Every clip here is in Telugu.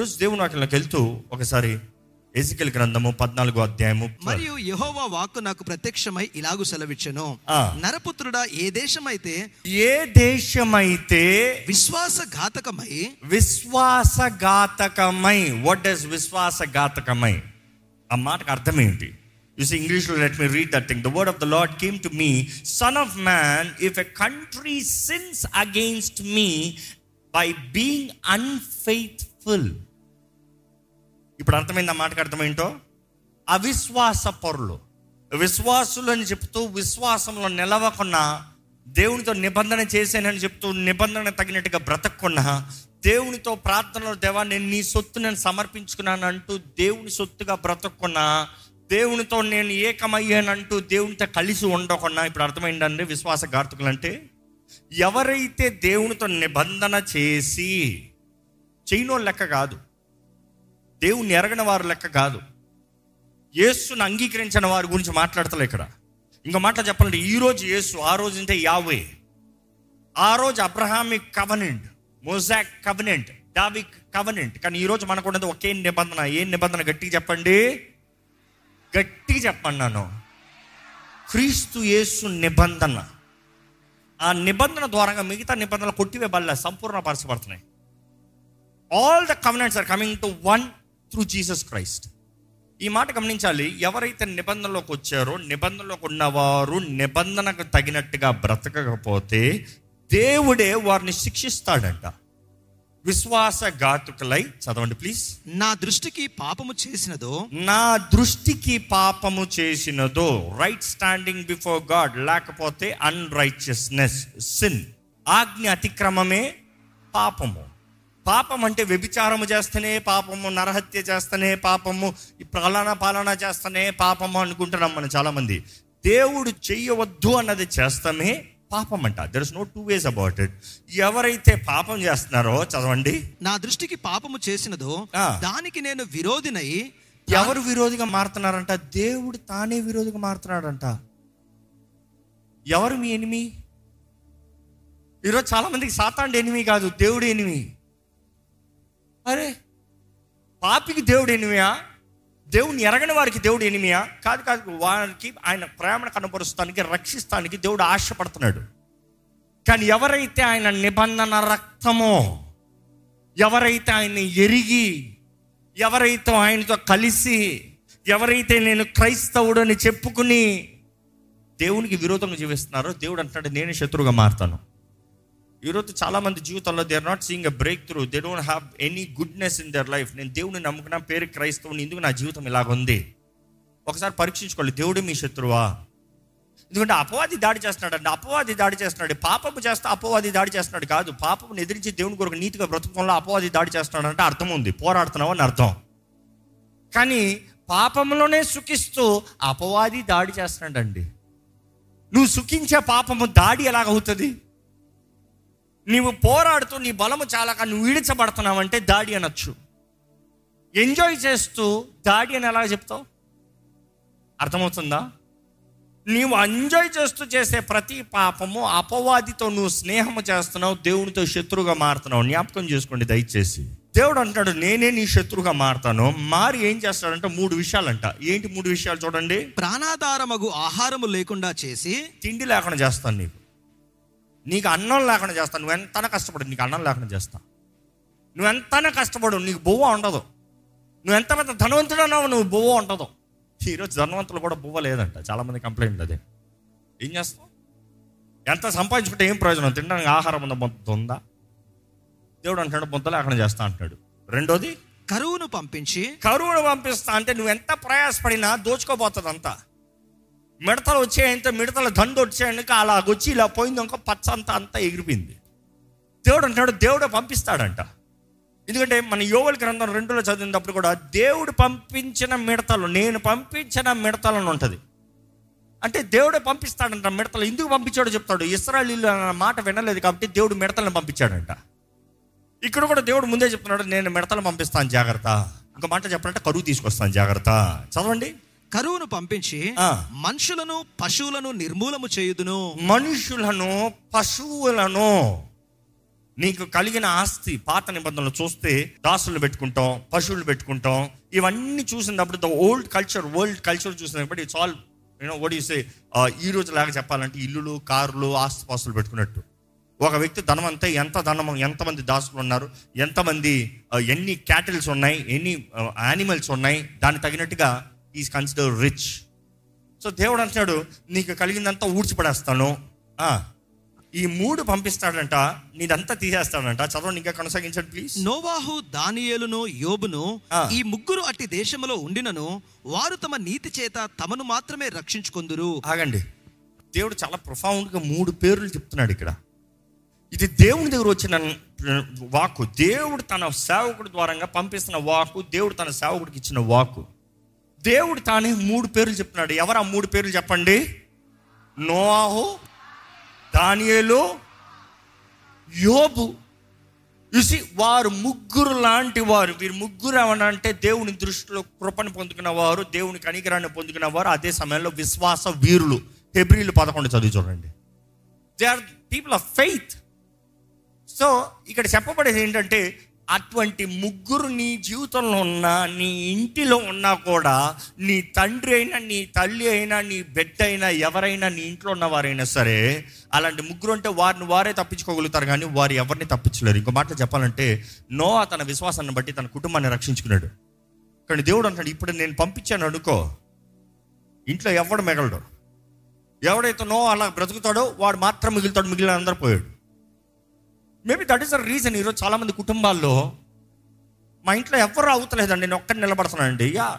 ఈరోజు దేవుని వాక్యంలోకి వెళ్తూ ఒకసారి ఎసికల్ గ్రంథము పద్నాలుగో అధ్యాయము మరియు యెహోవా వాక్కు నాకు ప్రత్యక్షమై ఇలాగు సెలవిచ్చెను. నరపుత్రుడా ఏ దేశమైతే ఏ దేశమైతే విశ్వాసఘాతకమై విశ్వాసఘాతకమై వాట్ డస్ విశ్వాసఘాతకమై? ఆ మాటకు అర్థం ఏంటి యూస్ ఇంగ్లీష్లో let me read that thing the word of the Lord came to me son of man if a country sins against me by being unfaithful ఇప్పుడు అర్థమైంది ఆ మాటకు అర్థమేంటో అవిశ్వాస పరులు. విశ్వాసులు అని చెప్తూ విశ్వాసంలో నిలవకుండా దేవునితో నిబంధన చేశానని చెప్తూ నిబంధన తగినట్టుగా బ్రతకకుండా దేవునితో ప్రార్థనలో దేవా నేను నీ సొత్తు నేను సమర్పించుకున్నాను అంటూ దేవుని సొత్తుగా బ్రతకకుండా దేవునితో నేను ఏకమయ్యానంటూ దేవునితో కలిసి ఉండకుండా ఇప్పుడు అర్థమైందండి విశ్వాసఘాతకులు అంటే ఎవరైతే దేవునితో నిబంధన చేసి చేయనో లెక్క కాదు. దేవుణ్ణి ఎరగని వారు లెక్క కాదు. యేసును అంగీకరించిన వారి గురించి మాట్లాడతలే ఇక్కడ. ఇంకో మాట చెప్పాలంటే ఈ రోజు యేసు ఆ రోజు అంటే యావే ఆ రోజు Abrahamic covenant Mosaic covenant Davidic covenant. కానీ ఈ రోజు మనకు ఉన్నది ఒకే నిబంధన. ఏ నిబంధన? గట్టిగా చెప్పండి. గట్టిగా చెప్పండి నన్ను. క్రీస్తు యేసు నిబంధన. ఆ నిబంధన ద్వారా మిగతా నిబంధనలు కొట్టివేయబడలే సంపూర్ణపరచబడుతున్నాయి all the covenants are coming to one through Jesus Christ ఈ మాట గమనించాలి ఎవరైతే నిబంధనలోకి వచ్చారో నిబంధనలోకి ఉన్నవారు నిబంధనకు తగినట్టుగా బ్రతకకపోతే దేవుడే వారిని శిక్షిస్తాడంట. విశ్వాసఘాతుకులై చదవండి ప్లీజ్. నా దృష్టికి పాపము చేసినదో నా దృష్టికి పాపము చేసినదో రైట్ స్టాండింగ్ బిఫోర్ గాడ్ లేకపోతే అన్రైచియస్నెస్ సిన్ ఆజ్ఞ అతిక్రమమే పాపము. పాపం అంటే వ్యభిచారము చేస్తేనే పాపము నరహత్య చేస్తేనే పాపము ఈ పాలన చేస్తేనే పాపము అనుకుంటున్నాం మనం చాలా మంది దేవుడు చెయ్యవద్దు అన్నది చేస్తామే పాపం అంట there is no two ways about it ఎవరైతే పాపం చేస్తున్నారో చదవండి. నా దృష్టికి పాపము చేసినదో. దానికి నేను విరోధినై ఎవరు విరోధిగా మారుతున్నారంట? దేవుడు తానే విరోధిగా మారుతున్నాడంట. ఎవరు మీ ఎనిమి ఈరోజు చాలా మందికి సాతాండు ఎనిమి కాదు దేవుడు ఎనిమి అరే పాపికి దేవుడు ఎనిమియా? దేవుని ఎరగని వారికి దేవుడు ఎనిమియా? కాదు కాదు వారికి ఆయన ప్రేమను కనపరుస్తానికి రక్షిస్తానికి దేవుడు ఆశపడుతున్నాడు. కానీ ఎవరైతే ఆయన నిబంధన రక్తమో ఎవరైతే ఆయన్ని ఎరిగి ఎవరైతే ఆయనతో కలిసి ఎవరైతే నేను క్రైస్తవుడు అని చెప్పుకుని దేవునికి విరోధంగా జీవిస్తున్నారో దేవుడు అంటున్నాడు నేను శత్రువుగా మారుతాను. ఈరోజు చాలా మంది జీవితంలో they are not seeing a breakthrough they don't have any goodness in their life నేను దేవుని నమ్ముకున్న పేరు క్రైస్తవుని ఎందుకు నా జీవితం ఇలాగుంది? ఒకసారి పరీక్షించుకోవాలి దేవుడు మీ శత్రువా? ఎందుకంటే అపవాది దాడి చేస్తున్నాడు అపవాది దాడి చేస్తున్నాడు పాపము చేస్తే అపవాది దాడి చేస్తున్నాడు కాదు. పాపమును ఎదిరించి దేవుని కొరకు నీతిగా బ్రతుకంలో అపవాది దాడి చేస్తున్నాడు అంటే అర్థం ఉంది. పోరాడుతున్నావు అని అర్థం. కానీ పాపంలోనే సుఖిస్తూ అపవాది దాడి చేస్తున్నాడండి. నువ్వు సుఖించే పాపము దాడి ఎలాగవుతుంది? నీవు పోరాడుతూ నీ బలము చాలక నువ్వు ఈడ్చబడుతున్నావంటే దాడి అనొచ్చు. ఎంజాయ్ చేస్తూ దాడి అని ఎలా చెప్తావు? అర్థమవుతుందా? నీవు ఎంజాయ్ చేస్తూ చేసే ప్రతి పాపము అపవాదితో నువ్వు స్నేహము చేస్తున్నావు దేవునితో శత్రువుగా మారుతున్నావు. జ్ఞాపకం చేసుకోండి దయచేసి. దేవుడు అంటాడు నేనే నీ శత్రువుగా మారుతాను. మారి ఏం చేస్తాడంటే మూడు విషయాలంట. ఏంటి మూడు విషయాలు చూడండి. ప్రాణాధారమగు ఆహారము లేకుండా చేసి తిండి లేకుండా చేస్తాను నీకు. నీకు అన్నం లేకుండా చేస్తాను నువ్వు ఎంతన కష్టపడు నీకు అన్నం లేకుండా చేస్తా. నువ్వు ఎంతన కష్టపడు నీకు బువ్వ ఉండదు. నువ్వు ఎంత పెద్ద ధనవంతుడు అన్నావు నువ్వు బువ్వ ఉండదు. ఈరోజు ధనవంతులు కూడా బువ్వ లేదంట. చాలామంది కంప్లైంట్ అదే. ఏం చేస్తావు? ఎంత సంపాదించుకుంటే ఏం ప్రయోజనం? తినడానికి ఆహారం ఉందా ముద్ద ఉందా? దేవుడు అంటాడు ముద్ద లేకుండా చేస్తా అంటాడు రెండోది కరువును పంపించి కరువును పంపిస్తా అంటే నువ్వు ఎంత ప్రయాసపడినా దోచుకోబోతుంది అంతా మిడతలు వచ్చాయంటే మిడతల దండు వచ్చాయనుక అలా వచ్చి ఇలా పోయింది ఇంకో పచ్చ అంతా అంతా ఎగిరిపోయింది. దేవుడు అంటాడు దేవుడే పంపిస్తాడంట. ఎందుకంటే మన యోగుల గ్రంథం రెండులో చదివినప్పుడు కూడా దేవుడు పంపించిన మిడతలు నేను పంపించిన మిడతలను ఉంటుంది. అంటే దేవుడే పంపిస్తాడంట మిడతలు. ఎందుకు పంపించాడో చెప్తాడు. ఇస్రాయలీలు అన్న మాట వినలేదు కాబట్టి దేవుడు మిడతలను పంపించాడంట. ఇక్కడ కూడా దేవుడు ముందే చెప్తున్నాడు నేను మిడతలు పంపిస్తాను జాగ్రత్త. ఇంకో మాట చెప్పాలంటే కరువు తీసుకొస్తాను జాగ్రత్త. చదవండి. కరువును పంపించి. మనుషులను పశువులను నిర్మూలము చేయుదును. మనుషులను పశువులను నీకు కలిగిన ఆస్తి పాత నిబంధనలు చూస్తే దాసులు పెట్టుకుంటాం పశువులు పెట్టుకుంటాం. ఇవన్నీ చూసినప్పుడు the old culture world culture చూసినప్పుడు ఇట్స్ ఆల్ యూనో ఓడి సే ఈ రోజు లాగా చెప్పాలంటే ఇల్లులు కార్లు ఆస్తి పాస్తులు పెట్టుకున్నట్టు. ఒక వ్యక్తి ధనం అంతా ఎంత ధనం ఎంతమంది దాసులు ఉన్నారు ఎంతమంది ఎన్ని క్యాటిల్స్ ఉన్నాయి ఎన్ని యానిమల్స్ ఉన్నాయి దానికి తగినట్టుగా ఈజ్ కన్సిడర్ రిచ్ సో దేవుడు అంటున్నాడు నీకు కలిగిందంతా ఊడ్చిపడేస్తాను. ఈ మూడు పంపిస్తాడంట నీదంతా తీసేస్తాడంట. చదవండి ఇంకా కొనసాగించండి ప్లీజ్ నోవాహు దానియేలును యోబును. ఈ ముగ్గురు అట్టి దేశములో ఉండినను వారు తమ నీతి చేత తమను మాత్రమే రక్షించుకొందురు. ఆగండి. దేవుడు చాలా ప్రొఫౌండ్గా మూడు పేర్లు చెప్తున్నాడు ఇక్కడ. ఇది దేవుని దగ్గర వచ్చిన వాక్కు. దేవుడు తన సేవకుడి ద్వారంగా పంపిస్తున్న వాక్కు దేవుడు తన సేవకుడికి ఇచ్చిన వాక్కు. దేవుడు తానే మూడు పేర్లు చెప్తున్నాడు. ఎవరు ఆ మూడు పేర్లు చెప్పండి? నోవాహు దానియేలు యోబు. చూసి వారు ముగ్గురు లాంటి వారు. వీరు ముగ్గురు ఏమన్నా అంటే దేవుని దృష్టిలో కృపను పొందుకున్న వారు దేవుని కనికరాన్ని పొందుకున్న వారు అదే సమయంలో విశ్వాస వీరులు. ఫిబ్రిలు పదకొండు చదివి చూడండి. They are people of faith so ఇక్కడ చెప్పబడేది ఏంటంటే అటువంటి ముగ్గురు నీ జీవితంలో ఉన్నా నీ ఇంటిలో ఉన్నా కూడా నీ తండ్రి అయినా నీ తల్లి అయినా నీ బిడ్డ అయినా ఎవరైనా నీ ఇంట్లో ఉన్న వారైనా సరే అలాంటి ముగ్గురు అంటే వారిని వారే తప్పించుకోగలుగుతారు కానీ వారు ఎవరిని తప్పించలేరు. ఇంకో మాట చెప్పాలంటే నో తన విశ్వాసాన్ని బట్టి తన కుటుంబాన్ని రక్షించుకున్నాడు. కానీ దేవుడు అంటాడు ఇప్పుడు నేను పంపించాను అనుకో ఇంట్లో ఎవడు మిగలడు. ఎవడైతే నో అలా బ్రతుకుతాడో వాడు మాత్రం మిగులుతాడు మిగిలిన అందరూ పోయాడు. Maybe that is a reason ఈరోజు చాలామంది కుటుంబాల్లో మా ఇంట్లో ఎవరు అవుతలేదండి నేను ఒక్కడిని నిలబడుతున్నానండి. యా.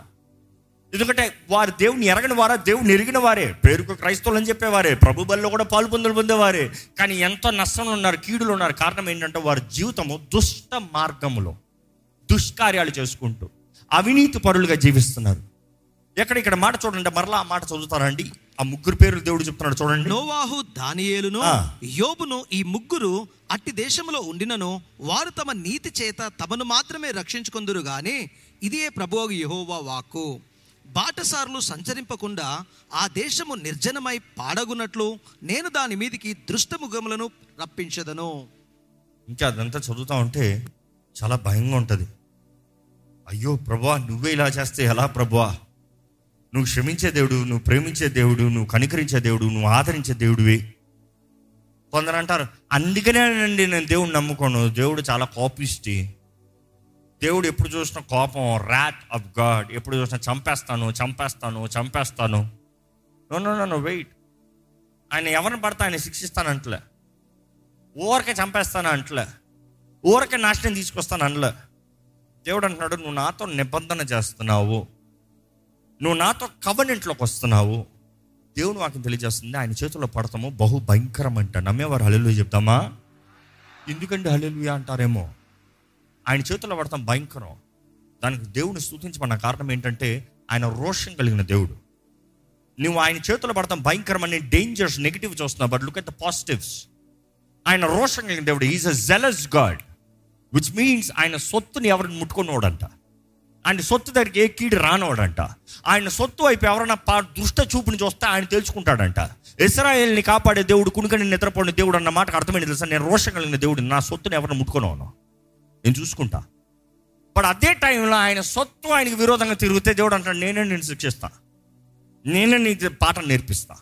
ఎందుకంటే వారు దేవుని ఎరగని వారా దేవుని ఎరిగిన వారే. పేరుకు క్రైస్తవులు అని చెప్పేవారే ప్రభు బల్లో కూడా పాలు పొందులు పొందేవారే. కానీ ఎంతో నష్టంలో ఉన్నారు కీడులు ఉన్నారు. కారణం ఏంటంటే వారి జీవితము దుష్ట మార్గములో దుష్కార్యాలు చేసుకుంటూ అవినీతి పరులుగా జీవిస్తున్నారు. ఎక్కడ ఇక్కడ మాట చూడండి మరలా ఆ మాట చదువుతారండి ఆ ముగ్గురు పేర్లు దేవుడు చెప్తున్నాడు చూడండి. నోవాహు దానియేలును. యోబును ఈ ముగ్గురు అట్టి దేశములో ఉండినను వారు తమ నీతి చేత తమను మాత్రమే రక్షించుకొందురు గాని ఇదే ప్రభువు యెహోవా వాక్కు. బాటసారులు సంచరింపకుండా ఆ దేశము నిర్జనమై పాడగునట్లు నేను దాని మీదికి దృష్టముఖములను రప్పించదను. ఇంకా అదంతా చదువుతా ఉంటే చాలా భయంగా ఉంటుంది. అయ్యో ప్రభా నువ్వే ఇలా చేస్తే ఎలా ప్రభా నువ్వు క్షమించే దేవుడు నువ్వు ప్రేమించే దేవుడు నువ్వు కనికరించే దేవుడు నువ్వు ఆదరించే దేవుడివి. కొందరు అంటారు అందుకనేనండి నేను దేవుడిని నమ్ముకోను. దేవుడు చాలా కోపిష్టి. దేవుడు ఎప్పుడు చూసిన కోపం ర్యాట్ ఆఫ్ గాడ్ ఎప్పుడు చూసినా చంపేస్తాను చంపేస్తాను చంపేస్తాను. నో నో నో వెయిట్ ఆయన ఎవరిని పడతా ఆయన శిక్షిస్తాను అంటలే ఊరకే చంపేస్తాను అంటలే. ఊరకే నాశనం తీసుకొస్తాను అనలే దేవుడు అంటున్నాడు నువ్వు నాతో నిబంధన చేస్తున్నావు. నువ్వు నాతో కవనెంట్లోకి వస్తున్నావు. దేవుడు వాకి తెలియజేస్తుంది. ఆయన చేతుల్లో పడతాము. బహు భయంకరం అంట నమ్మేవారు హలెలు చెప్తామా? ఎందుకంటే హల్లెలూయా అంటారేమో? ఆయన చేతుల్లో పడతాం భయంకరం. దానికి దేవుని స్థుతించమన్న కారణం ఏంటంటే ఆయన రోషం కలిగిన దేవుడు. నువ్వు ఆయన చేతుల్లో పడతాం భయంకరం అనే డేంజర్స్ నెగిటివ్ చూస్తున్నావు. But look at the positives ఆయన రోషం కలిగిన దేవుడు. Is a jealous God which means ఆయన సొత్తుని ఎవరిని ముట్టుకున్నోడంట. ఆయన సొత్తు దగ్గరికి ఏ కీడు రానోడంట. ఆయన సొత్తు వైపు ఎవరైనా పా దుష్ట చూపుని చూస్తే ఆయన తెలుసుకుంటాడంట. ఇస్రాయేల్ని కాపాడే దేవుడు కునుకని నిద్రపోయిన దేవుడు అన్న మాటకు అర్థమైంది తెలుసా? నేను రోషం కలిగిన దేవుడు నా సొత్తుని ఎవరిని ముట్టుకున్నాను నేను చూసుకుంటా. బట్ అదే టైంలో ఆయన సొత్తు ఆయనకి విరోధంగా తిరిగితే దేవుడు అంటాడు నేనే నేను శిక్షిస్తా. నేనే నీకు పాఠం నేర్పిస్తా.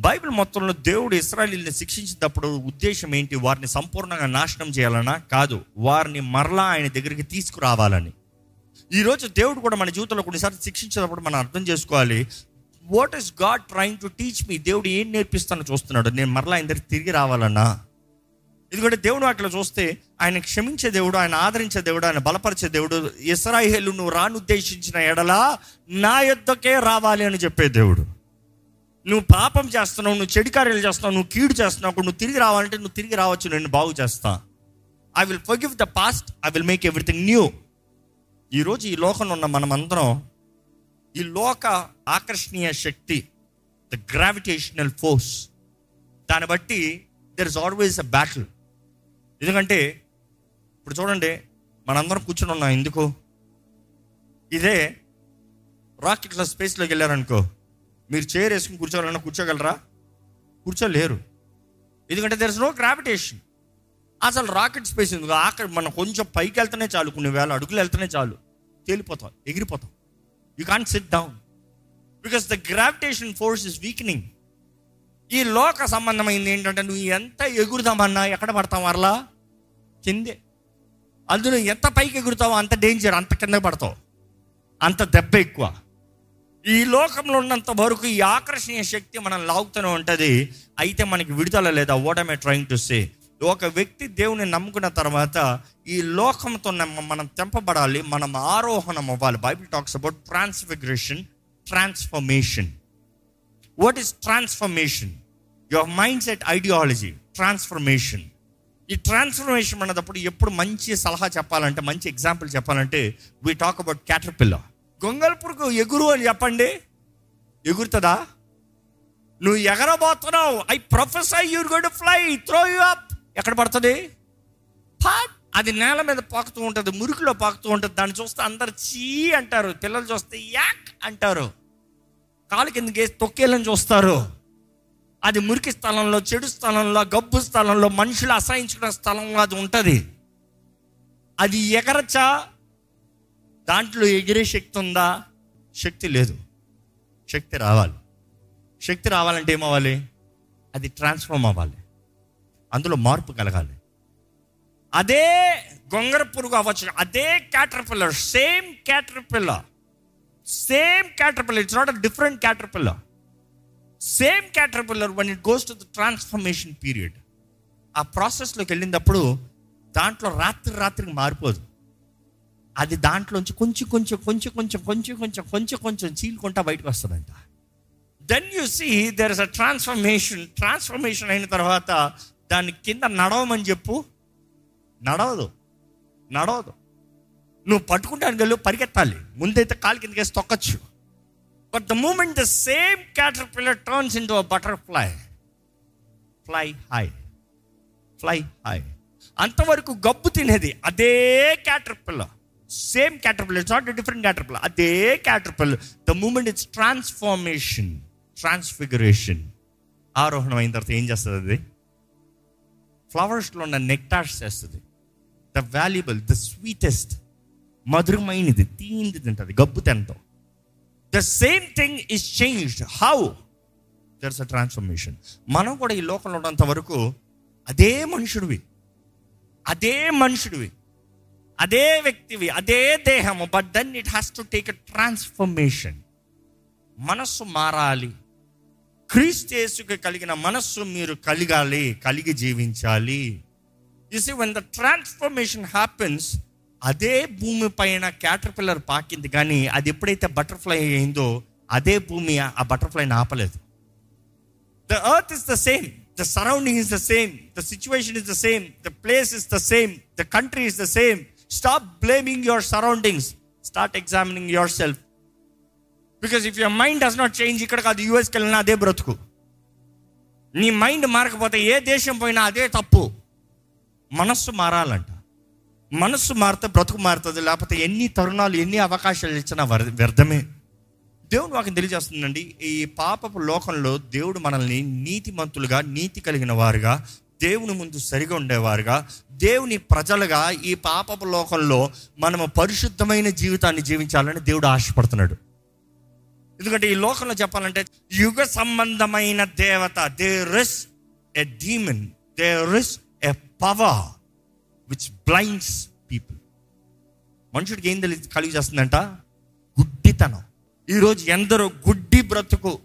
బైబిల్ మొత్తంలో దేవుడు ఇస్రాయలీని శిక్షించినప్పుడు ఉద్దేశం ఏంటి? వారిని సంపూర్ణంగా నాశనం చేయాలనా? కాదు. వారిని మరలా ఆయన దగ్గరికి తీసుకురావాలని. ఈరోజు దేవుడు కూడా మన జీవితంలో కొన్నిసార్లు శిక్షించేటప్పుడు మనం అర్థం చేసుకోవాలి. What is God trying to teach me దేవుడు ఏం నేర్పిస్తానో చూస్తున్నాడు. నేను మరలా ఇందరికి తిరిగి రావాలన్నా? ఎందుకంటే దేవుడు అట్లా చూస్తే ఆయన క్షమించే దేవుడు ఆయన ఆదరించే దేవుడు ఆయన బలపరిచే దేవుడు ఇస్రాయేలు నువ్వు రానుద్దేశించిన ఎడలా నా యొద్దకే రావాలి అని చెప్పే దేవుడు. నువ్వు పాపం చేస్తున్నావు నువ్వు చెడు కార్యాలు చేస్తున్నావు నువ్వు కీడు చేస్తున్నావు అప్పుడు నువ్వు తిరిగి రావాలంటే నువ్వు తిరిగి రావచ్చు నేను బాగు చేస్తా. I will forgive the past I will make everything new ఈరోజు ఈ లోకంలో ఉన్న మనమందరం ఈ లోక ఆకర్షణీయ శక్తి ద గ్రావిటేషనల్ ఫోర్స్ దాన్ని బట్టి there is always a battle ఎందుకంటే ఇప్పుడు చూడండి మనందరం కూర్చొని ఉన్నాం ఎందుకు? ఇదే రాకెట్ల స్పేస్లోకి వెళ్ళారనుకో మీరు చైర్ వేసుకుని కూర్చోవాలన్నా కూర్చోగలరా? కూర్చోలేరు. ఎందుకంటే దెర్ ఇస్ నో గ్రావిటేషన్ అసలు రాకెట్ స్పేస్ ఎందుకు? అక్కడ మనం కొంచెం పైకి వెళ్తేనే చాలు కొన్ని వేల అడుగులు వెళ్తేనే చాలు. తేలిపోతాం ఎగిరిపోతాం. You can sit down because the gravitation force is weakening ఈ లోక సంబంధమైంది ఏంటంటే నువ్వు ఎంత ఎగురుదామన్నా ఎక్కడ పడతావు మరలా? కిందే. అందులో ఎంత పైకి ఎగురుతావో అంత డేంజర్ అంత కింద పడతావు. అంత దెబ్బ ఎక్కువ. ఈ లోకంలో ఉన్నంత వరకు ఈ ఆకర్షణీయ శక్తి మనం లాగుతూనే ఉంటుంది. అయితే మనకి విడుదల లేదా what I trying to say ఒక వ్యక్తి దేవుని నమ్ముకున్న తర్వాత ఈ లోకంతో మనం తెంపబడాలి మనం ఆరోహణం అవ్వాలి. Bible talks about transfiguration transformation what is transformation your mind set ideology transformation ఈ ట్రాన్స్ఫర్మేషన్ అన్నప్పుడు ఎప్పుడు మంచి సలహా చెప్పాలంటే మంచి ఎగ్జాంపుల్ చెప్పాలంటే వీ టాక్ అబౌట్ క్యాటర్పిల్ల గొంగల్ పురుగు ఎగురు అని చెప్పండి. ఎగురుతుందా? నువ్వు ఎగరబోతున్నావు. I professor your god fly throw you up ఎక్కడ పడుతుంది? అది నేల మీద పాకుతూ ఉంటుంది మురికిలో పాకుతూ ఉంటుంది. దాన్ని చూస్తే అందరు చీ అంటారు పిల్లలు చూస్తే యాక్ అంటారు. కాలు కిందకి తొక్కేళ్ళని చూస్తారు. అది మురికి స్థలంలో చెడు స్థలంలో గబ్బు స్థలంలో మనుషులు అసహించుకున్న స్థలంలో అది ఉంటుంది. అది ఎగరచ్చా? దాంట్లో ఎగిరే శక్తి ఉందా? శక్తి లేదు. శక్తి రావాలి. శక్తి రావాలంటే ఏమవ్వాలి? అది ట్రాన్స్ఫార్మ్ అవ్వాలి. అందులో మార్పు కలగాలి. అదే గొంగర పురుగు అవ్వచ్చు. అదే caterpillar same caterpillar same caterpillar it's not a different caterpillar same caterpillar one it goes to the transformation period ఆ ప్రాసెస్లోకి వెళ్ళినప్పుడు దాంట్లో రాత్రి రాత్రికి మారిపోదు. అది దాంట్లోంచి కొంచెం కొంచెం కొంచెం కొంచెం కొంచెం కొంచెం కొంచెం కొంచెం చీలుకుంటా బయటకు వస్తుందంట. Then you see there is a transformation transformation అయిన తర్వాత దాని కింద నడవమని చెప్పు. నడవదు. నడవదు. నువ్వు పట్టుకుంటానికి వెళ్ళు పరిగెత్తాలి. ముందైతే కాలు కిందకేసి తొక్కచ్చు. But the moment the same caterpillar turns into butterfly fly high fly high అంతవరకు గబ్బు తినేది అదే క్యాటర్ పిల్ల సేమ్ క్యాటర్ పిల్ల ఇట్స్ నాట్ డిఫరెంట్ క్యాటర్ పిల్ల అదే caterpillar the moment it's transformation transfiguration ఆరోహణం అయిన తర్వాత ఏం చేస్తుంది అది? ఫ్లవర్స్లో ఉన్న నెక్టార్స్ చేస్తుంది. ద వాల్యుబుల్ ద స్వీటెస్ట్ మధురమైనది తీయింది తింటుంది గబ్బు తింటాం. The same thing is changed how there's a transformation మనం కూడా ఈ లోకంలో ఉన్నంత వరకు అదే మనుషుడివి. అదే మనుషుడివి. అదే వ్యక్తివి అదే దేహము but then it has to take a transformation మనస్సు మారాలి. క్రీస్తేసుకు కలిగిన మనస్సు మీరు కలిగాలి కలిగి జీవించాలి. See when the transformation happens అదే భూమి పైన క్యాటర్పిల్లర్ పాకింది కానీ అది ఎప్పుడైతే బటర్ఫ్లై అయిందో అదే భూమి ఆ బటర్ఫ్లైని ఆపలేదు. The earth is the same the surrounding is the same the situation is the same the place is the same the country is the same stop blaming your surroundings start examining your self because if your mind does not change ఇక్కడ కాదు యూఎస్కి వెళ్ళినా అదే బ్రతుకు. నీ మైండ్ మారకపోతే ఏ దేశం పోయినా అదే తప్పు. మనస్సు మారాలంట. మనస్సు మారితే బ్రతుకు మారుతుంది. లేకపోతే ఎన్ని తరుణాలు ఎన్ని అవకాశాలు ఇచ్చినా వర్- వ్యర్థమే. దేవుడు మాకు తెలియజేస్తుందండి. ఈ పాపపు లోకంలో దేవుడు మనల్ని నీతిమంతులుగా నీతి కలిగిన వారుగా దేవుని ముందు సరిగా ఉండేవారుగా దేవుని ప్రజలుగా ఈ పాపపు లోకంలో మనము పరిశుద్ధమైన జీవితాన్ని జీవించాలని దేవుడు ఆశపడుతున్నాడు. ఎందుకంటే ఈ లోకంలో చెప్పాలంటే యుగ సంబంధమైన దేవత there is a demon there is a power which blinds people మనుషుడికి ఏం తెలియదు కలిగి చేస్తుందంట? గుడ్డితనం. ఈరోజు ఎందరో గుడ్డి బ్రతుకు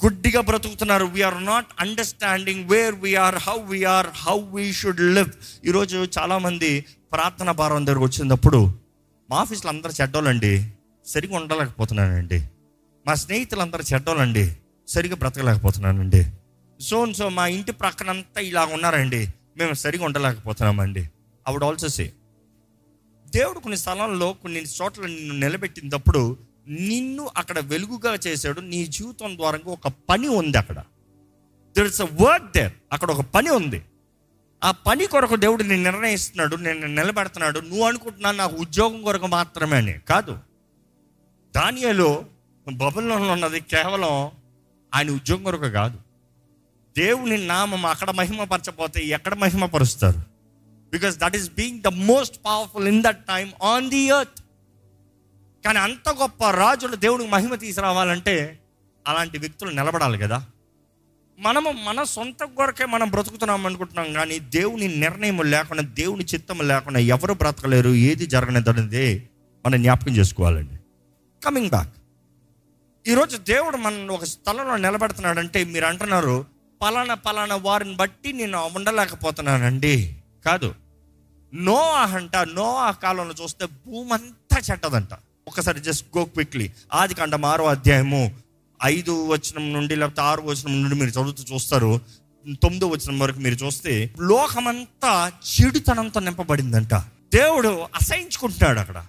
గుడ్డిగా బ్రతుకుతున్నారు. We are not understanding where we are how we are how we should live ఈరోజు చాలామంది ప్రార్థన భారం దగ్గరకు వచ్చినప్పుడు మా ఆఫీస్లో అందరూ చెడ్డోళ్ళండి సరిగా ఉండలేకపోతున్నానండి మా స్నేహితులందరూ చెడ్డోళ్ళండి. సరిగా బ్రతకలేకపోతున్నానండి సో సో మా ఇంటి ప్రక్కనంతా ఇలా ఉన్నారండి. మేము సరిగా ఉండలేకపోతున్నామండి. ఐ ఆల్సో సే దేవుడు కొన్ని స్థలంలో కొన్ని చోట్ల నిన్ను నిలబెట్టినప్పుడు నిన్ను అక్కడ వెలుగుగా చేశాడు. నీ జీవితం ద్వారా ఒక పని ఉంది అక్కడ. There is a work there అక్కడ ఒక పని ఉంది. ఆ పని కొరకు దేవుడు నేను నిర్ణయిస్తున్నాడు నేను నిలబెడుతున్నాడు. నువ్వు అనుకుంటున్నా నాకు ఉద్యోగం కొరకు మాత్రమే అని. కాదు. దానియలో బబుల్లోనలో ఉన్నది కేవలం ఆయన ఉద్యోగం కొరకు కాదు. దేవుని నామం అక్కడ మహిమపరచపోతే ఎక్కడ మహిమపరుస్తారు? Because that is being the most powerful in that time on the earth కానీ అంత గొప్ప రాజులు దేవుడికి మహిమ తీసుకురావాలంటే అలాంటి వ్యక్తులు నిలబడాలి కదా. మనము మన సొంత కొరకే మనం బ్రతుకుతున్నాం అనుకుంటున్నాం కానీ దేవుని నిర్ణయం లేకుండా దేవుని చిత్తం లేకుండా ఎవరు బ్రతకలేరు? ఏది జరగనిదనేది మనం జ్ఞాపకం చేసుకోవాలండి. కమింగ్ బ్యాక్ ఈరోజు దేవుడు మన ఒక స్థలంలో నిలబెడుతున్నాడంటే మీరు అంటున్నారు పలానా పలానా వారిని బట్టి నేను ఉండలేకపోతున్నానండి. కాదు. నోవా అంట నోవా కాలంలో చూస్తే భూమి అంతా చెట్టదంట ఒకసారి జస్ట్ గో క్విక్లీ ఆది కంట మారో అధ్యాయము ఐదు వచనం నుండి లేకపోతే ఆరు వచనం నుండి మీరు చదువుతూ చూస్తారు. తొమ్మిదో వచనం వరకు మీరు చూస్తే లోకమంతా చెడుతనంతో నింపబడిందంట. దేవుడు అసహించుకుంటున్నాడు అక్కడ.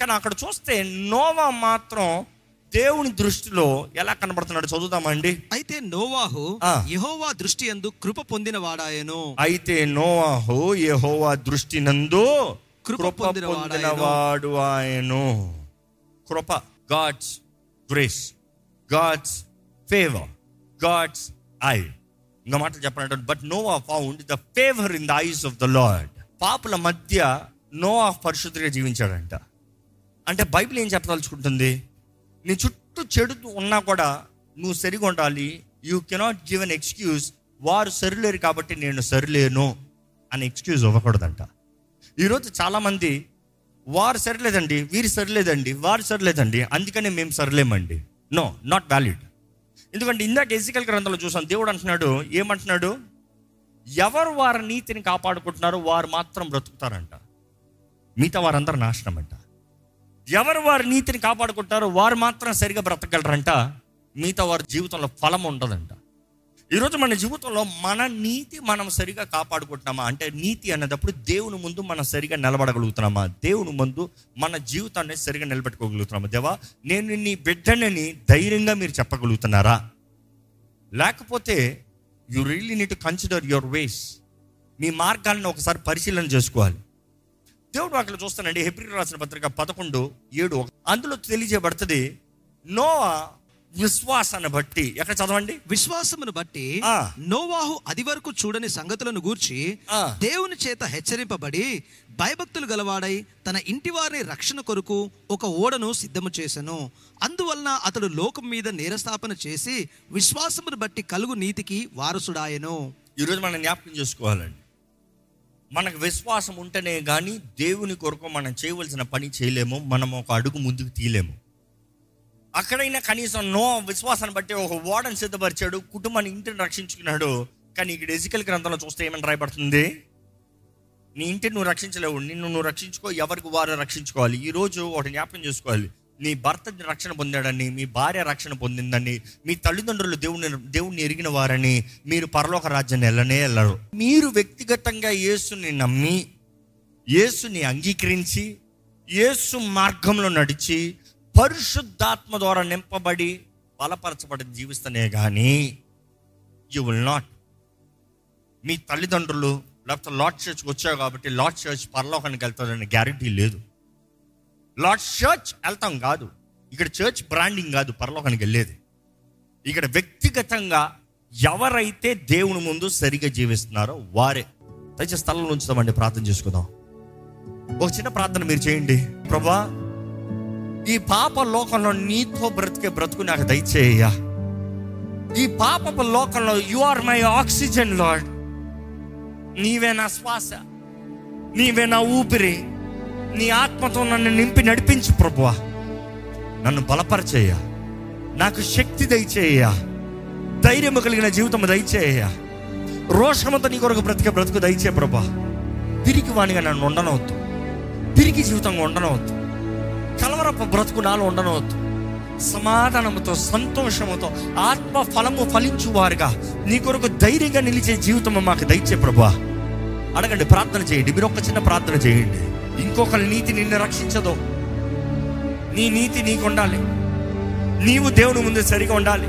కానీ అక్కడ చూస్తే నోవా మాత్రం దేవుని దృష్టిలో ఎలా కనబడుతున్నాడు చదువుదామండి? అయితే నోవాహు. యెహోవా దృష్టి యందు కృప పొందిన వాడాయను అయితే నోవాహు యెహోవా దృష్టి నందు కృప పొందిన పొందినవాడు ఆయను. కృప God's grace God's favour God's eye. ఇంకా మాటలు చెప్పినట్టు but Noah found the favour in the eyes of the Lord. పాపుల మధ్య నోవా పరిశుద్ధిగా జీవించాడంట. అంటే బైబిల్ ఏం చెప్పదలుచుకుంటుంది? నీ చుట్టూ చెడు ఉన్నా కూడా నువ్వు సరిగా ఉండాలి. You cannot give an excuse వారు సరిలేరు కాబట్టి నేను సరిలేను అని ఎక్స్క్యూజ్ ఇవ్వకూడదంట. ఈరోజు చాలామంది వారు సరిలేదండి వీరు సరిలేదండి వారు సరిలేదండి అందుకనే మేము సరిలేమండి. నో నాట్ వ్యాలిడ్ ఎందుకంటే ఇందాక ఎజికల్ గ్రంథంలో చూసాం దేవుడు అంటున్నాడు ఏమంటున్నాడు? ఎవరు వారి నీతిని కాపాడుకుంటున్నారో వారు మాత్రం బ్రతుకుతారంట. మిగతా వారందరూ నాశనం అంట ఎవరు వారి నీతిని కాపాడుకుంటారో వారు మాత్రం సరిగా బ్రతకగలరంట. మిగతా వారి జీవితంలో ఫలం ఉండదంట. ఈరోజు మన జీవితంలో మన నీతి మనం సరిగా కాపాడుకుంటున్నామా? అంటే నీతి అన్నదప్పుడు దేవుని ముందు మనం సరిగా నిలబడగలుగుతున్నామా? దేవుని ముందు మన జీవితాన్ని సరిగా నిలబెట్టుకోగలుగుతున్నామా? దేవా నేను నీ బిడ్డనని ధైర్యంగా మీరు చెప్పగలుగుతున్నారా? లేకపోతే you really need to consider your ways మీ మార్గాలను ఒకసారి పరిశీలన చేసుకోవాలి. దేవుడు అక్కడ చూస్తానండి. హెబ్రి రాసిన పత్రిక పదకొండు ఏడు అందులో తెలియజేయబడుతుంది నోవా విశ్వాసాన్ని బట్టి. ఎక్కడ చదవండి? విశ్వాసమును బట్టి. నోవాహు అది వరకు చూడని సంగతులను గూర్చి. దేవుని చేత హెచ్చరింపబడి భయభక్తులు గలవాడై తన ఇంటి వారిని రక్షణ కొరకు ఒక ఓడను సిద్ధము చేసెను. అందువలన అతడు లోకం మీద నేరస్థాపన చేసి విశ్వాసమును బట్టి కలుగు నీతికి వారసుడాయెను. ఈరోజు మనం జ్ఞాపకం చేసుకోవాలండి. మనకు విశ్వాసం ఉంటేనే కానీ దేవుని కొరకు మనం చేయవలసిన పని చేయలేము. మనం ఒక అడుగు ముందుకు తీయలేము. అక్కడైనా కనీసం నో విశ్వాసాన్ని బట్టి ఒక వార్డని సిద్ధపరిచాడు కుటుంబాన్ని ఇంటిని రక్షించుకున్నాడు. కానీ ఇక్కడ ఎజికల్ గ్రంథంలో చూస్తే ఏమని రాయబడుతుంది? నీ ఇంటిని నువ్వు రక్షించలేవు. నిన్ను నువ్వు రక్షించుకో ఎవరికి వారు రక్షించుకోవాలి? ఈరోజు ఒకటి జ్ఞాపకం చేసుకోవాలి. నీ భర్త రక్షణ పొందాడని మీ భార్య రక్షణ పొందిందని మీ తల్లిదండ్రులు దేవుని దేవుణ్ణి ఎరిగిన వారని మీరు పరలోక రాజ్యాన్ని వెళ్ళనే వెళ్ళరు మీరు వ్యక్తిగతంగా యేసుని నమ్మి యేసుని అంగీకరించి యేసు మార్గంలో నడిచి పరిశుద్ధాత్మ ద్వారా నింపబడి బలపరచబడి జీవిస్తనే కానీ యు విల్ నాట్ మీ తల్లిదండ్రులు లేకపోతే లార్డ్ చర్చ్కి వచ్చావు కాబట్టి లార్డ్ చర్చ్ పరలోకానికి వెళ్తాడని గ్యారంటీ లేదు. లార్డ్ చర్చ్ వెళ్తాం కాదు. ఇక్కడ చర్చ్ బ్రాండింగ్ కాదు పరలోకానికి వెళ్ళేది. ఇక్కడ వ్యక్తిగతంగా ఎవరైతే దేవుని ముందు సరిగా జీవిస్తున్నారో వారే. దయచేసి స్థలంలో ఉంచుదామండి ప్రార్థన చేసుకుందాం. ఒక చిన్న ప్రార్థన మీరు చేయండి. ప్రభా ఈ పాప లోకంలో నీతో బ్రతికే బ్రతుకు నాకు దయచేయ్యా. ఈ పాపపు లోకంలో you are my oxygen Lord నీవే నా శ్వాస నీవే నా ఊపిరి. నీ ఆత్మతో నన్ను నింపి నడిపించు ప్రభువా. నన్ను బలపరచేయ నాకు శక్తి దయచేయ ధైర్యము కలిగిన జీవితం దయచేయ రోషముతో నీ కొరకు బ్రతికే బ్రతుకు దయచే ప్రభా తిరిగి వాణిగా నన్ను ఉండనవద్దు. తిరిగి జీవితంగా ఉండనవద్దు. కలవరపు బ్రతుకు నాలో ఉండనవద్దు. సమాధానముతో సంతోషముతో ఆత్మ ఫలము ఫలించు వారుగా నీ కొరకు ధైర్యంగా నిలిచే జీవితం మాకు దయచే ప్రభా అడగండి ప్రార్థన చేయండి. మీరు ఒక చిన్న ప్రార్థన చేయండి. ఇంకొకరి నీతి నిన్ను రక్షించదు. నీ నీతి నీకు ఉండాలి. నీవు దేవుని ముందు సరిగా ఉండాలి.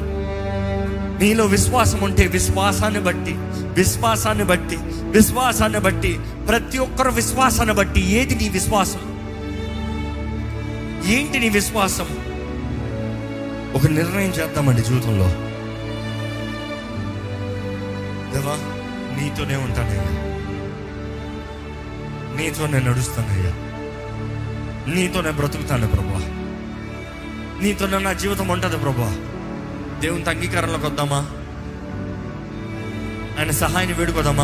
నీలో విశ్వాసం ఉంటే విశ్వాసాన్ని బట్టి విశ్వాసాన్ని బట్టి విశ్వాసాన్ని బట్టి ప్రతి ఒక్కరు విశ్వాసాన్ని బట్టి ఏది నీ విశ్వాసం? ఏంటి నీ విశ్వాసం? ఒక నిర్ణయం చేద్దామండి జీవితంలో. దేవా నీతోనే ఉంటానయ్యా నీతో నేను నడుస్తానయ్యా నీతో నేను బ్రతుకుతాను ప్రభా నీతో నా జీవితం ఉంటుంది ప్రభా దేవుని అంగీకారంలోకి వద్దామా? ఆయన సహాయాన్ని వేడుకోదామా?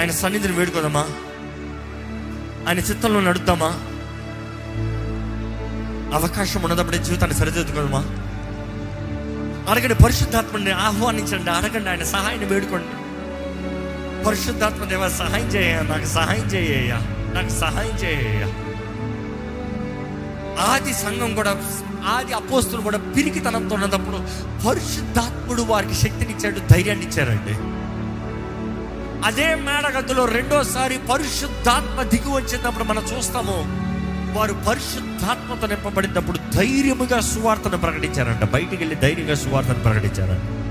ఆయన సన్నిధిని వేడుకోదామా? ఆయన చిత్తంలో నడుద్దామా? అవకాశం ఉన్నదప్పుడే జీవితాన్ని సరిదిద్దుకోదామా? అడగండి పరిశుద్ధాత్మని ఆహ్వానించండి అడగండి ఆయన సహాయాన్ని వేడుకోండి. పరిశుద్ధాత్మ దేవ సహాయం చేయ నాకు సహాయం చేయ నాకు సహాయం చేయ ఆది సంఘం కూడా ఆది అపోస్తులు కూడా పిరికితనంతో ఉన్నప్పుడు పరిశుద్ధాత్ముడు వారికి శక్తినిచ్చాడు ధైర్యాన్ని ఇచ్చారండి అదే మేడగదిలో రెండోసారి పరిశుద్ధాత్మ దిగి వచ్చినప్పుడు మనం చూస్తాము వారు పరిశుద్ధాత్మతో నింపబడినప్పుడు ధైర్యముగా సువార్తను ప్రకటించారంట బయటికి వెళ్ళి ధైర్యంగా సువార్తను ప్రకటించారంట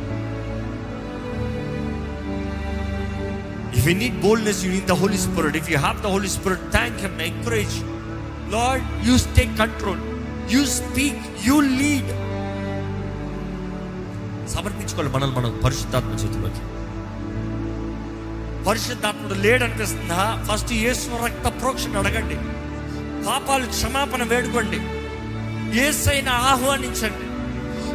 if you need boldness you need the Holy Spirit if you have the Holy Spirit thank him encourage Lord you take control you speak you lead సమర్పించుకోవాలి మనల్ని మనం పరిశుద్ధాత్మ చేతిలోకి. పరిశుద్ధాత్ముడు లేడనిపిస్తుందా ఫస్ట్ యేసు రక్త ప్రోక్షణ అడగండి. పాపాలు క్షమాపణ వేడుకోండి. ఏసైనా ఆహ్వానించండి.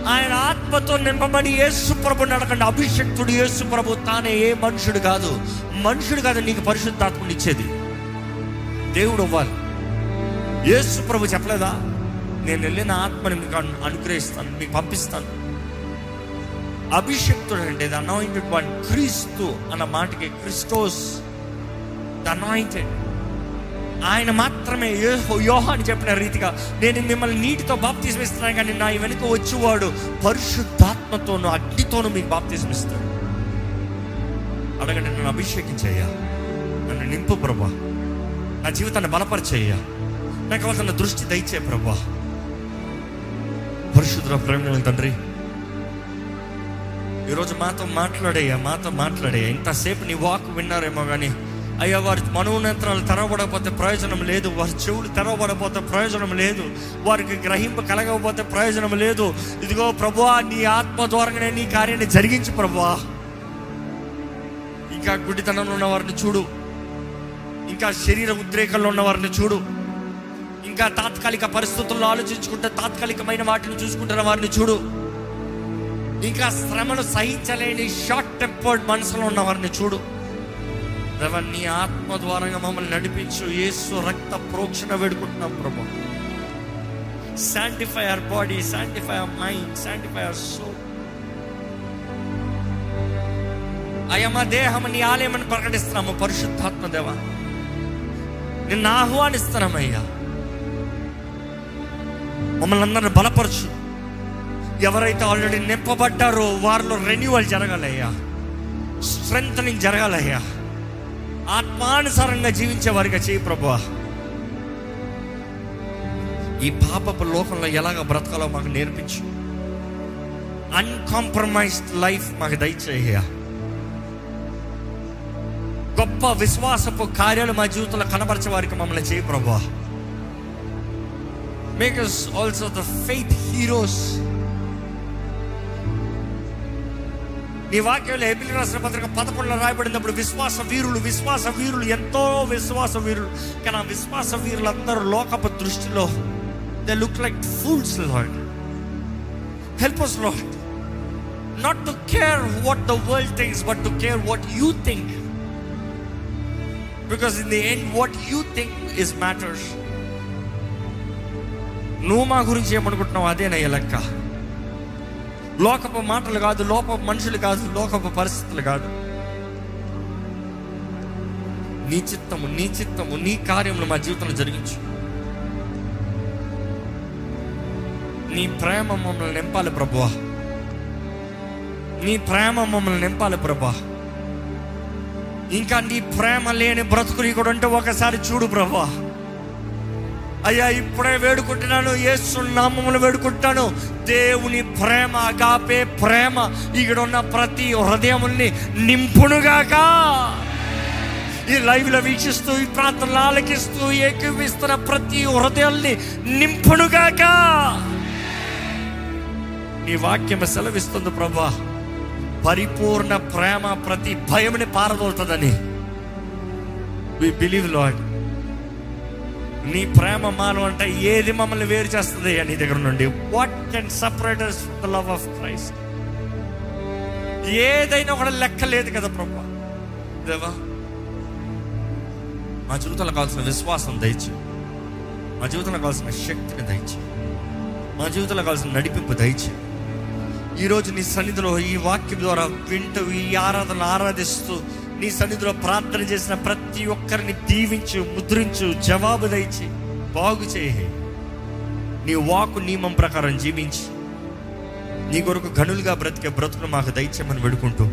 ఆయన ఆత్మతో నింపబడి ఏసుప్రభు నడకండి. అభిషక్తుడు యేసు తానే ఏ మనుషుడు కాదు. మనుషుడు కాదు నీకు పరిశుద్ధాత్మని ఇచ్చేది. దేవుడు అవ్వాలి ఏసుప్రభు చెప్పలేదా? నేను వెళ్ళిన ఆత్మని మీకు అనుగ్రహిస్తాను మీకు పంపిస్తాను. అభిషక్తుడు అంటే ద అనాయింటెడ్ వన్ క్రీస్తు అన్న మాటకి క్రిస్టోస్ ద అనాయింటెడ్ ఆయన మాత్రమే యో- యోహాను చెప్పిన రీతిగా నేను మిమ్మల్ని నీటితో బాప్తిస్మిస్తున్నాను కానీ నా వెనుక వచ్చేవాడు పరిశుద్ధాత్మతోను అగ్నితోనూ మీకు బాప్తిస్మిస్తాడు. అడగండి నన్ను అభిషేకించయ్యా. నన్ను నింపు ప్రభా. నా జీవితాన్ని బలపరిచేయ్యా. నాకు కావాల్సిన దృష్టి దయచే ప్రభా. పరిశుద్ధ ప్రేమ తండ్రి ఈరోజు మాతో మాట్లాడేయ్యా మాతో మాట్లాడేయ్యా. ఇంతసేపు నీ వాక్ విన్నారేమో కానీ అయ్యా వారి మనోనేత్రాలు తెరవబడకపోతే ప్రయోజనం లేదు. వారి చెవులు తెరవబడకపోతే ప్రయోజనం లేదు. వారికి గ్రహింపు కలగకపోతే ప్రయోజనం లేదు. ఇదిగో ప్రభువా నీ ఆత్మ ద్వారానే నీ కార్యాన్ని జరిగించు ప్రభువా. ఇంకా గుడితనంలో ఉన్న వారిని చూడు. ఇంకా శరీర ఉద్రేకంలో ఉన్న వారిని చూడు. ఇంకా తాత్కాలిక పరిస్థితుల్లో ఆలోచించుకుంటే తాత్కాలికమైన వాటిని చూసుకుంటున్న వారిని చూడు. ఇంకా శ్రమను సహించలేని షార్ట్ టెంపర్డ్ మనసులో ఉన్న వారిని చూడు. దేవా, నీ ఆత్మ ద్వారంగా మమ్మల్ని నడిపించు. యేసు రక్త ప్రోక్షణ వేడుకుంటున్నాం ప్రభు. Sanctify our body sanctify our mind sanctify our soul అయ్యా మా దేహం నీ ఆలయమని ప్రకటిస్తున్నాము పరిశుద్ధాత్మ దేవ. నిన్ను ఆహ్వానిస్తున్నామయ్యా మమ్మల్ని అందరిని బలపరచు. ఎవరైతే ఆల్రెడీ నింపబడ్డారో వారిలో రెన్యువల్ జరగాలయ్యా. స్ట్రెంగ్ జరగాలయ్యా. ఆత్మానుసారంగా జీవించే వారిగా చేయి ప్రభా ఈ పాపపు లోకంలో ఎలాగ బ్రతకాలో మాకు నేర్పించు. అన్కాంప్రమైజ్డ్ లైఫ్ మాకు దయచేయ. గొప్ప విశ్వాసపు కార్యాలు మా జీవితంలో కనబరిచే వారికి మమ్మల్ని చేయి ప్రభా make also the faith heroes నీ వాక్యంలో ఎబిలి రాసిన పత్రిక పదకొండులో రాయబడినప్పుడు విశ్వాస వీరులు విశ్వాస వీరులు ఎంతో విశ్వాస వీరులు కానీ ఆ విశ్వాస వీరులందరూ లోకపు దృష్టిలో they look like fools Lord help us Lord not to care what the world thinks but to care what you think because in the end what you think is matters నువ్వు మా గురించి ఏమనుకుంటున్నావు అదేనయ్య లెక్క. లోకపు మాటలు కాదు లోప మనుషులు కాదు లోకపు పరిస్థితులు కాదు. నీ చిత్తము నీ చిత్తము నీ కార్యములు మా జీవితంలో జరిగించు. నీ ప్రేమ మమ్మల్ని నింపాలి ప్రభువా. నీ ప్రేమ మమ్మల్ని నింపాలి ప్రభా ఇంకా నీ ప్రేమ లేని బ్రతుకుని కూడా ఉంటే ఒకసారి చూడు ప్రభా అయ్యా ఇప్పుడే వేడుకుంటున్నాను. యేసు నామములు వేడుకుంటాను దేవుని ప్రేమ కాపే ప్రేమ ఇక్కడ ఉన్న ప్రతి హృదయముల్ని నింపునుగాక. ఈ లైవ్లో వీక్షిస్తూ ఈ ప్రాంతంలో ఆలకిస్తూ ఏకీవిస్తున్న ప్రతి హృదయాల్ని నింపునుగాక. నీ వాక్యం సెలవిస్తుంది ప్రభా. పరిపూర్ణ ప్రేమ ప్రతి భయముని పారదోలుతుందని. వి బిలీవ్ లాడ్ నీ ప్రేమ మానవ అంటే ఏది మమ్మల్ని వేరు చేస్తుంది నీ దగ్గర నుండి? What can separate the love of Christ ఏదైనా కూడా లెక్క లేదు కదా ప్రభు. దేవా మా జీవితంలో కావాల్సిన విశ్వాసం దయచు మా జీవితంలో కావాల్సిన శక్తిని దయచు మా జీవితంలో కావాల్సిన నడిపింపు దయచు ఈరోజు నీ సన్నిధిలో ఈ వాక్యం ద్వారా వింటూ ఈ ఆరాధన ఆరాధిస్తూ నీ సన్నిధిలో ప్రార్థన చేసిన ప్రతి ఒక్కరిని దీవించు ముద్రించు జవాబు దయచి బాగు చేయి. నీ వాకు నియమం ప్రకారం జీవించి నీ కొరకు గనులుగా బ్రతికే బ్రతుకును మాకు దయచేయమని వేడుకుంటూ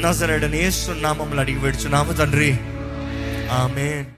నజరేడని ఏసు నామంలో అడిగి వేడుచున్నాము తండ్రి. ఆమె